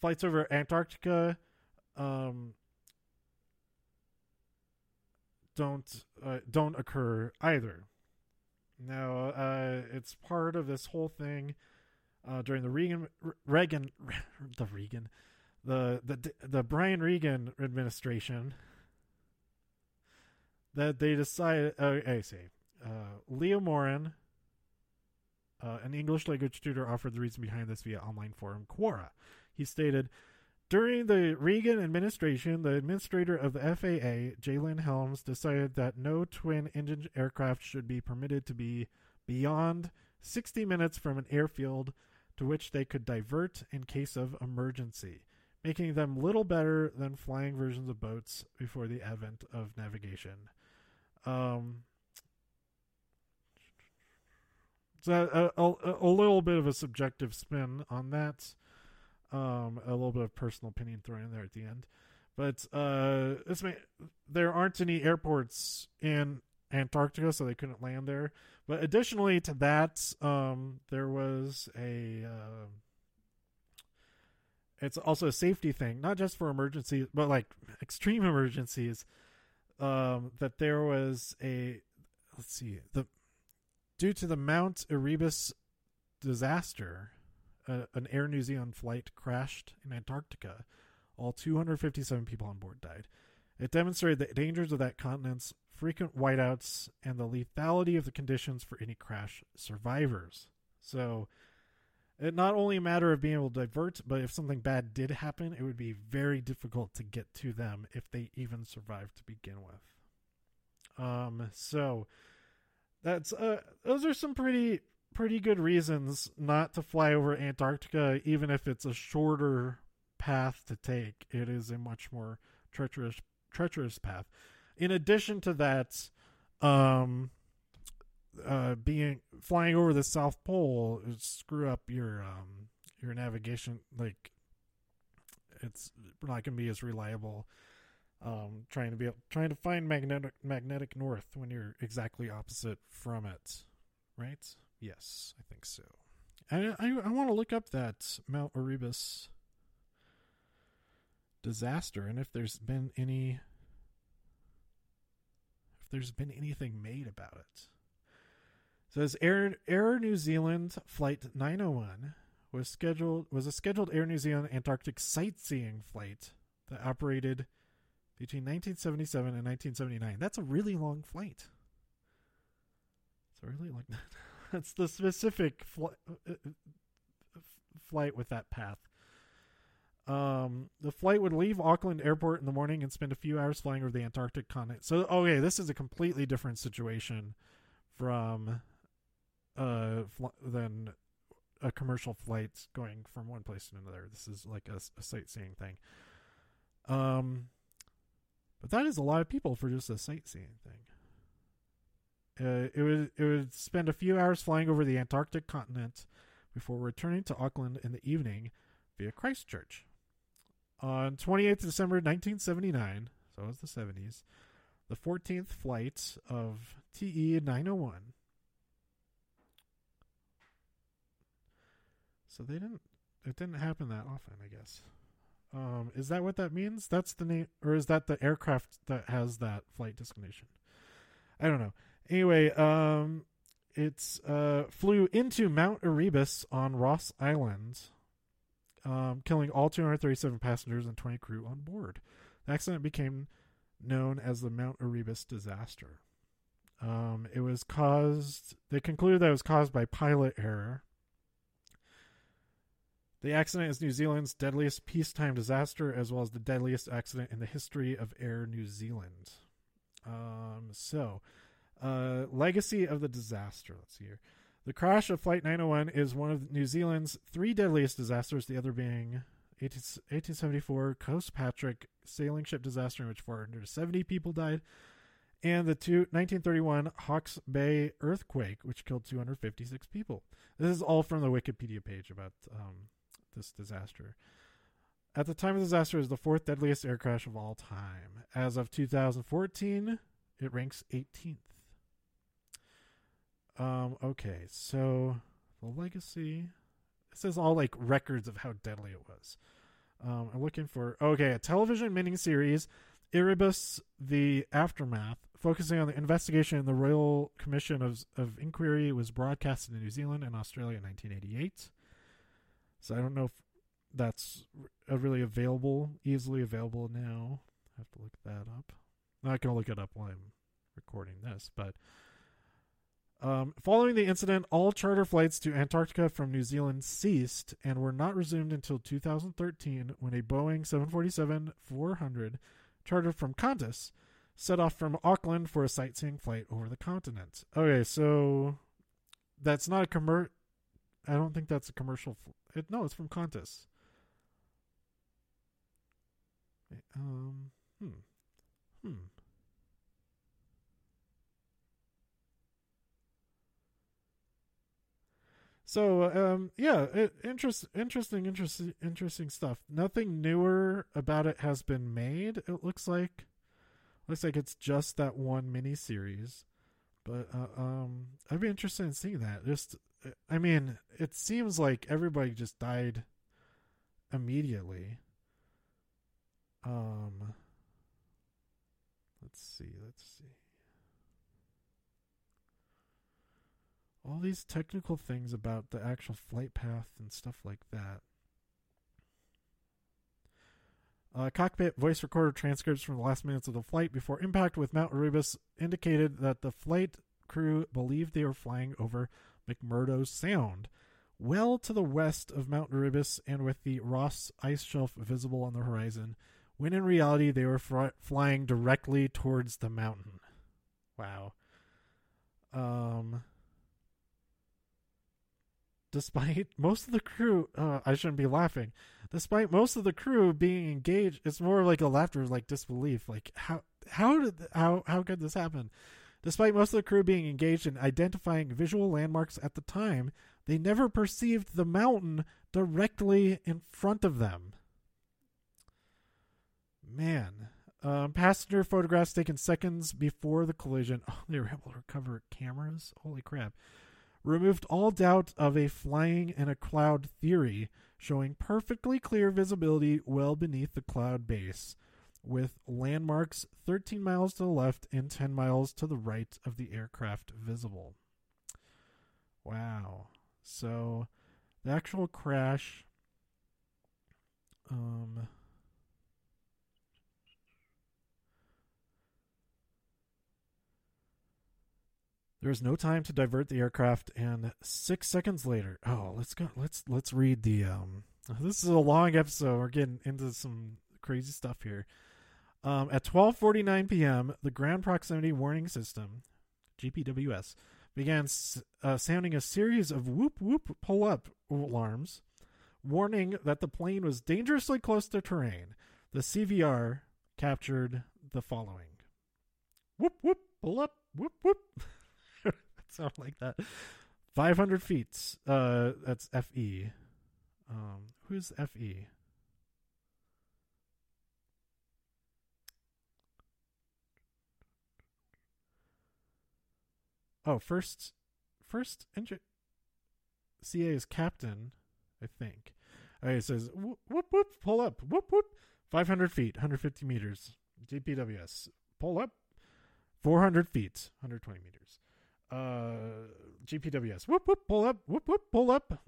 flights over Antarctica um, don't uh, don't occur either. Now, uh, it's part of this whole thing uh, during the Reagan Reagan the Reagan the the the Brian Regan administration that they decided. Uh, I say, uh, Leo Morin, uh, an English language tutor, offered the reason behind this via online forum Quora. He stated. During the Reagan administration, the administrator of the FAA, J. Lynn Helms, decided that no twin engine aircraft should be permitted to be beyond 60 minutes from an airfield to which they could divert in case of emergency, making them little better than flying versions of boats before the advent of navigation. Um, so a, a, a little bit of a subjective spin on that. Um, a little bit of personal opinion thrown in there at the end, but uh, may, there aren't any airports in Antarctica, so they couldn't land there. But additionally to that, um, there was a. Uh, it's also a safety thing, not just for emergencies, but like extreme emergencies. Um, that there was a, let's see, the due to the Mount Erebus disaster, uh, an Air New Zealand flight crashed in Antarctica. All 257 people on board died. It demonstrated the dangers of that continent's frequent whiteouts and the lethality of the conditions for any crash survivors. So, it not only a matter of being able to divert, but if something bad did happen, it would be very difficult to get to them if they even survived to begin with. Um, so that's uh, those are some pretty pretty good reasons not to fly over Antarctica, even if it's a shorter path to take. It is a much more treacherous treacherous path. In addition to that, um, uh, being flying over the South Pole screw up your um your navigation. Like, it's not gonna be as reliable. Um, trying to be trying to find magnetic magnetic north when you're exactly opposite from it, right? Yes, I think so. I I, I want to look up that Mount Erebus disaster and if there's been any there's been anything made about it. says Air Air New Zealand flight 901 was scheduled was a scheduled Air New Zealand Antarctic sightseeing flight that operated between 1977 and 1979. That's a really long flight. So really like that. That's the specific fl- uh, uh, flight with that path. Um, the flight would leave Auckland Airport in the morning and spend a few hours flying over the Antarctic continent. So, okay, this is a completely different situation from uh fl- than a commercial flight going from one place to another. This is like a, a sightseeing thing. Um, but that is a lot of people for just a sightseeing thing. Uh, it would it would spend a few hours flying over the Antarctic continent before returning to Auckland in the evening via Christchurch. On 28th December 1979, so it was the 70s, the 14th flight of TE 901. So they didn't. It didn't happen that often, I guess. Um, is that what that means? That's the name, or is that the aircraft that has that flight designation? I don't know. Anyway, um, it's uh flew into Mount Erebus on Ross Island um, killing all 237 passengers and 20 crew on board. The accident became known as the Mount Erebus disaster. Um, it was caused, they concluded that it was caused by pilot error. The accident is New Zealand's deadliest peacetime disaster, as well as the deadliest accident in the history of Air New Zealand. Um, so, uh, legacy of the disaster. Let's see here. The crash of Flight 901 is one of New Zealand's three deadliest disasters, the other being 1874 Cospatrick sailing ship disaster in which 470 people died, and the two, 1931 Hawke's Bay earthquake, which killed 256 people. This is all from the Wikipedia page about um, this disaster. At the time of the disaster, it was the fourth deadliest air crash of all time. As of 2014, it ranks 18th. Um, okay, so the legacy. This is all like records of how deadly it was. Um, I'm looking for okay, a television miniseries, Erebus: The Aftermath, focusing on the investigation in the Royal Commission of of Inquiry, was broadcast in New Zealand and Australia in 1988. So I don't know if that's really available, easily available now. I have to look that up. I'm not gonna look it up while I'm recording this, but um, following the incident, all charter flights to Antarctica from New Zealand ceased and were not resumed until 2013 when a Boeing 747 400 chartered from Qantas set off from Auckland for a sightseeing flight over the continent. Okay, so that's not a commer. I don't think that's a commercial. Fl- it, no, it's from Qantas. Um. Hmm. Hmm. So um, yeah, it, interest, interesting, interesting, interesting stuff. Nothing newer about it has been made. It looks like, looks like it's just that one mini series. But uh, um, I'd be interested in seeing that. Just, I mean, it seems like everybody just died immediately. Um, let's see, let's see. All these technical things about the actual flight path and stuff like that. Uh, cockpit voice recorder transcripts from the last minutes of the flight before impact with Mount Erebus indicated that the flight crew believed they were flying over McMurdo Sound, well to the west of Mount Erebus and with the Ross ice shelf visible on the horizon, when in reality they were fr- flying directly towards the mountain. Wow. Um, despite most of the crew uh, i shouldn't be laughing. Despite most of the crew being engaged it's more like a laughter like disbelief. Like how how did how how could this happen? Despite most of the crew being engaged in identifying visual landmarks at the time they never perceived the mountain directly in front of them. Man um, passenger photographs taken seconds before the collision. Oh they were able to recover cameras? Holy crap removed all doubt of a flying in a cloud theory, showing perfectly clear visibility well beneath the cloud base, with landmarks 13 miles to the left and 10 miles to the right of the aircraft visible. Wow. So the actual crash um There was no time to divert the aircraft, and six seconds later, oh, let's go. Let's let's read the. Um, this is a long episode. We're getting into some crazy stuff here. Um, at 12:49 p.m., the ground proximity warning system, GPWS, began uh, sounding a series of whoop whoop pull up alarms, warning that the plane was dangerously close to terrain. The CVR captured the following: whoop whoop pull up whoop whoop. sound like that. 500 feet. Uh, that's FE. Um, who's FE? Oh, first, first engine. CA is captain, I think. Okay, it says whoop whoop pull up, whoop whoop, 500 feet, 150 meters, GPWS, pull up, 400 feet, 120 meters uh, GPWS. Whoop whoop, pull up. Whoop whoop, pull up.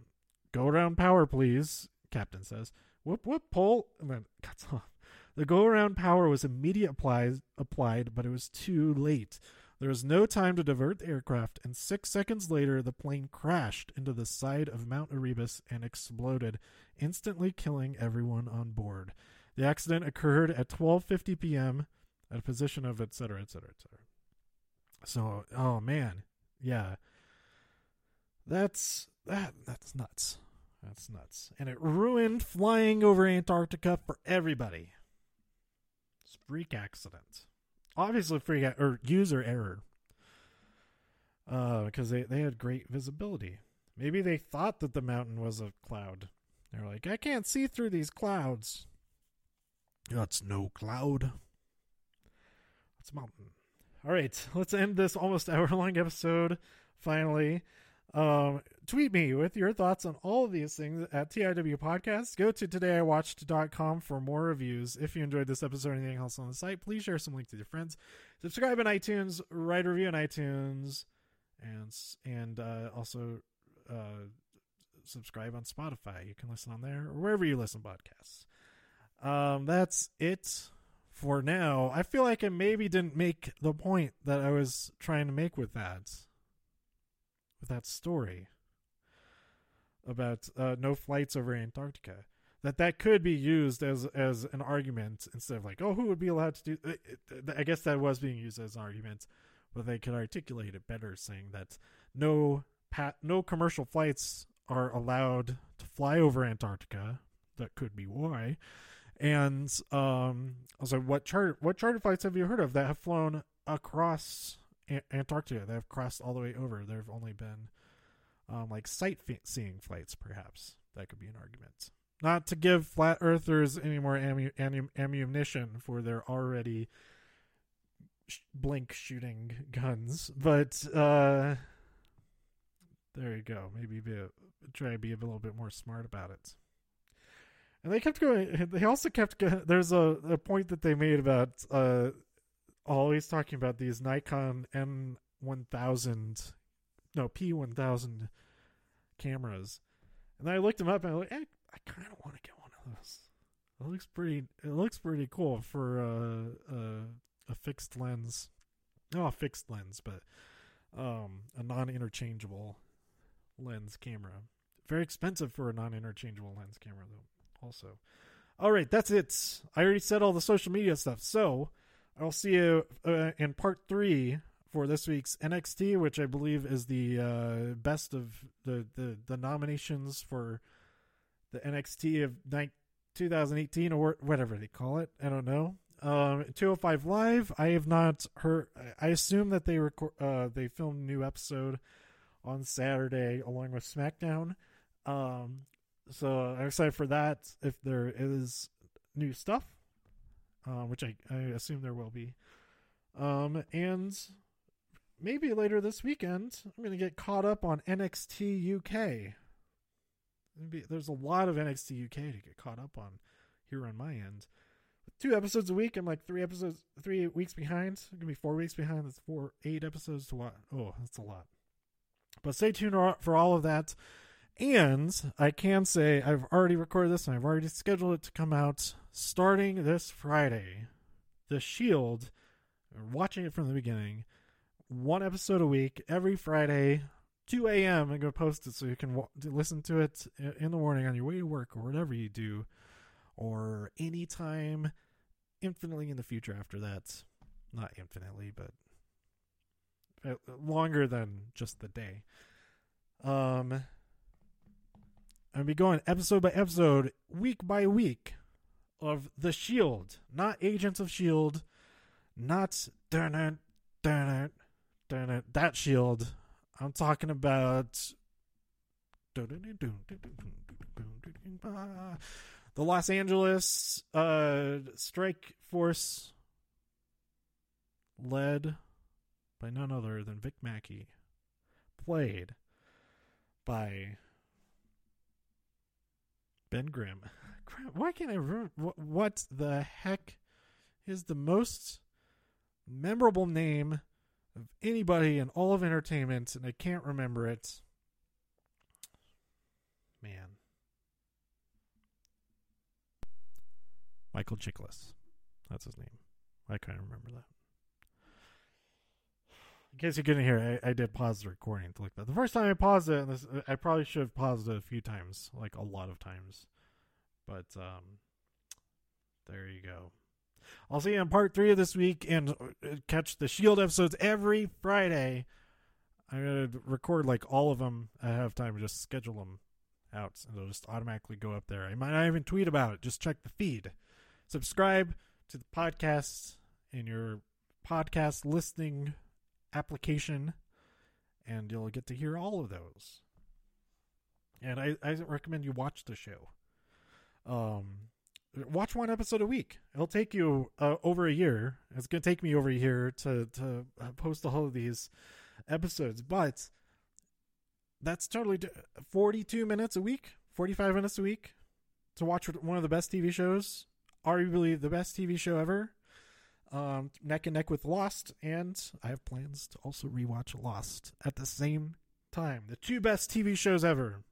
Go around power, please. Captain says. Whoop whoop, pull, and then cuts off. The go around power was immediately applied, applied, but it was too late. There was no time to divert the aircraft, and six seconds later, the plane crashed into the side of Mount Erebus and exploded, instantly killing everyone on board. The accident occurred at 12:50 p.m. at a position of etc. etc. etc. So, oh man, yeah. That's that that's nuts. That's nuts. And it ruined flying over Antarctica for everybody. It's freak accident. Obviously freak or user error. Uh, because they, they had great visibility. Maybe they thought that the mountain was a cloud. They're like, I can't see through these clouds. That's no cloud. It's a mountain. All right, let's end this almost hour long episode finally. Um, tweet me with your thoughts on all of these things at TIW Podcast. Go to todayiwatched.com for more reviews. If you enjoyed this episode or anything else on the site, please share some links with your friends. Subscribe on iTunes, write a review on iTunes, and and uh, also uh, subscribe on Spotify. You can listen on there or wherever you listen to podcasts. Um, that's it for now. I feel like I maybe didn't make the point that I was trying to make with that. With that story about uh, no flights over Antarctica. That that could be used as as an argument instead of like, oh, who would be allowed to do? I guess that was being used as an argument, but they could articulate it better, saying that no pat no commercial flights are allowed to fly over Antarctica. That could be why. And um, I was like, what charter what charter flights have you heard of that have flown across a- Antarctica? That have crossed all the way over. There have only been um, like sightseeing flights, perhaps. That could be an argument. Not to give flat earthers any more ammu- ammu- ammunition for their already sh- blink shooting guns, but uh, there you go. Maybe be a, try to be a little bit more smart about it. And they kept going. They also kept. Going, there's a, a point that they made about uh, always talking about these Nikon M1000, no P1000 cameras, and I looked them up and I like, I, I kind of want to get one of those. It looks pretty. It looks pretty cool for uh, uh, a fixed lens. No, a fixed lens, but um, a non-interchangeable lens camera. Very expensive for a non-interchangeable lens camera, though also. All right, that's it. I already said all the social media stuff. So I'll see you uh, in part three for this week's NXT, which I believe is the uh, best of the, the, the nominations for the NXT of ni- 2018 or whatever they call it. I don't know. Um, 205 Live. I have not heard. I assume that they record. Uh, they filmed new episode on Saturday along with SmackDown. Um, so I'm excited for that. If there is new stuff, uh, which I, I assume there will be, um, and maybe later this weekend, I'm going to get caught up on NXT UK. Maybe there's a lot of NXT UK to get caught up on here on my end. Two episodes a week. I'm like three episodes, three weeks behind. I'm gonna be four weeks behind. That's four, eight episodes to watch. Oh, that's a lot. But stay tuned for all of that. And I can say I've already recorded this and I've already scheduled it to come out starting this Friday. The Shield, watching it from the beginning, one episode a week every Friday, 2 a.m. I'm going to post it so you can w- listen to it in the morning on your way to work or whatever you do, or anytime infinitely in the future after that. Not infinitely, but uh, longer than just the day. Um, I'm be going episode by episode, week by week, of the Shield, not Agents of Shield, not dun dun dun that Shield. I'm talking about the Los Angeles uh, Strike Force, led by none other than Vic Mackey, played by Ben Grimm. Why can't I remember what the heck is the most memorable name of anybody in all of entertainment, and I can't remember it. Man. Michael Chiklis. That's his name. I can't remember that. In case you couldn't hear, I, I did pause the recording to look that. The first time I paused it, this, I probably should have paused it a few times, like a lot of times. But um, there you go. I'll see you in part three of this week and uh, catch the Shield episodes every Friday. I'm gonna record like all of them ahead of time, just schedule them out, and they'll just automatically go up there. I might not even tweet about it. Just check the feed. Subscribe to the podcast in your podcast listening application, and you'll get to hear all of those. And I, I recommend you watch the show. Um, watch one episode a week. It'll take you uh, over a year. It's going to take me over a year to to uh, post all of these episodes, but that's totally 42 minutes a week, 45 minutes a week to watch one of the best TV shows, arguably the best TV show ever. Um, neck and neck with Lost, and I have plans to also rewatch Lost at the same time. The two best TV shows ever,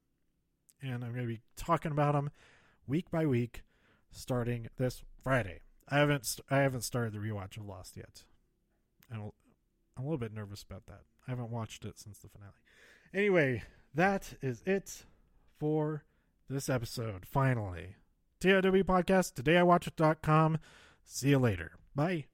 and I'm going to be talking about them week by week starting this Friday. I haven't I haven't started the rewatch of Lost yet. I'm a little bit nervous about that. I haven't watched it since the finale. Anyway, that is it for this episode. Finally, TIW podcast. Today I watch it.com. See you later. Bye.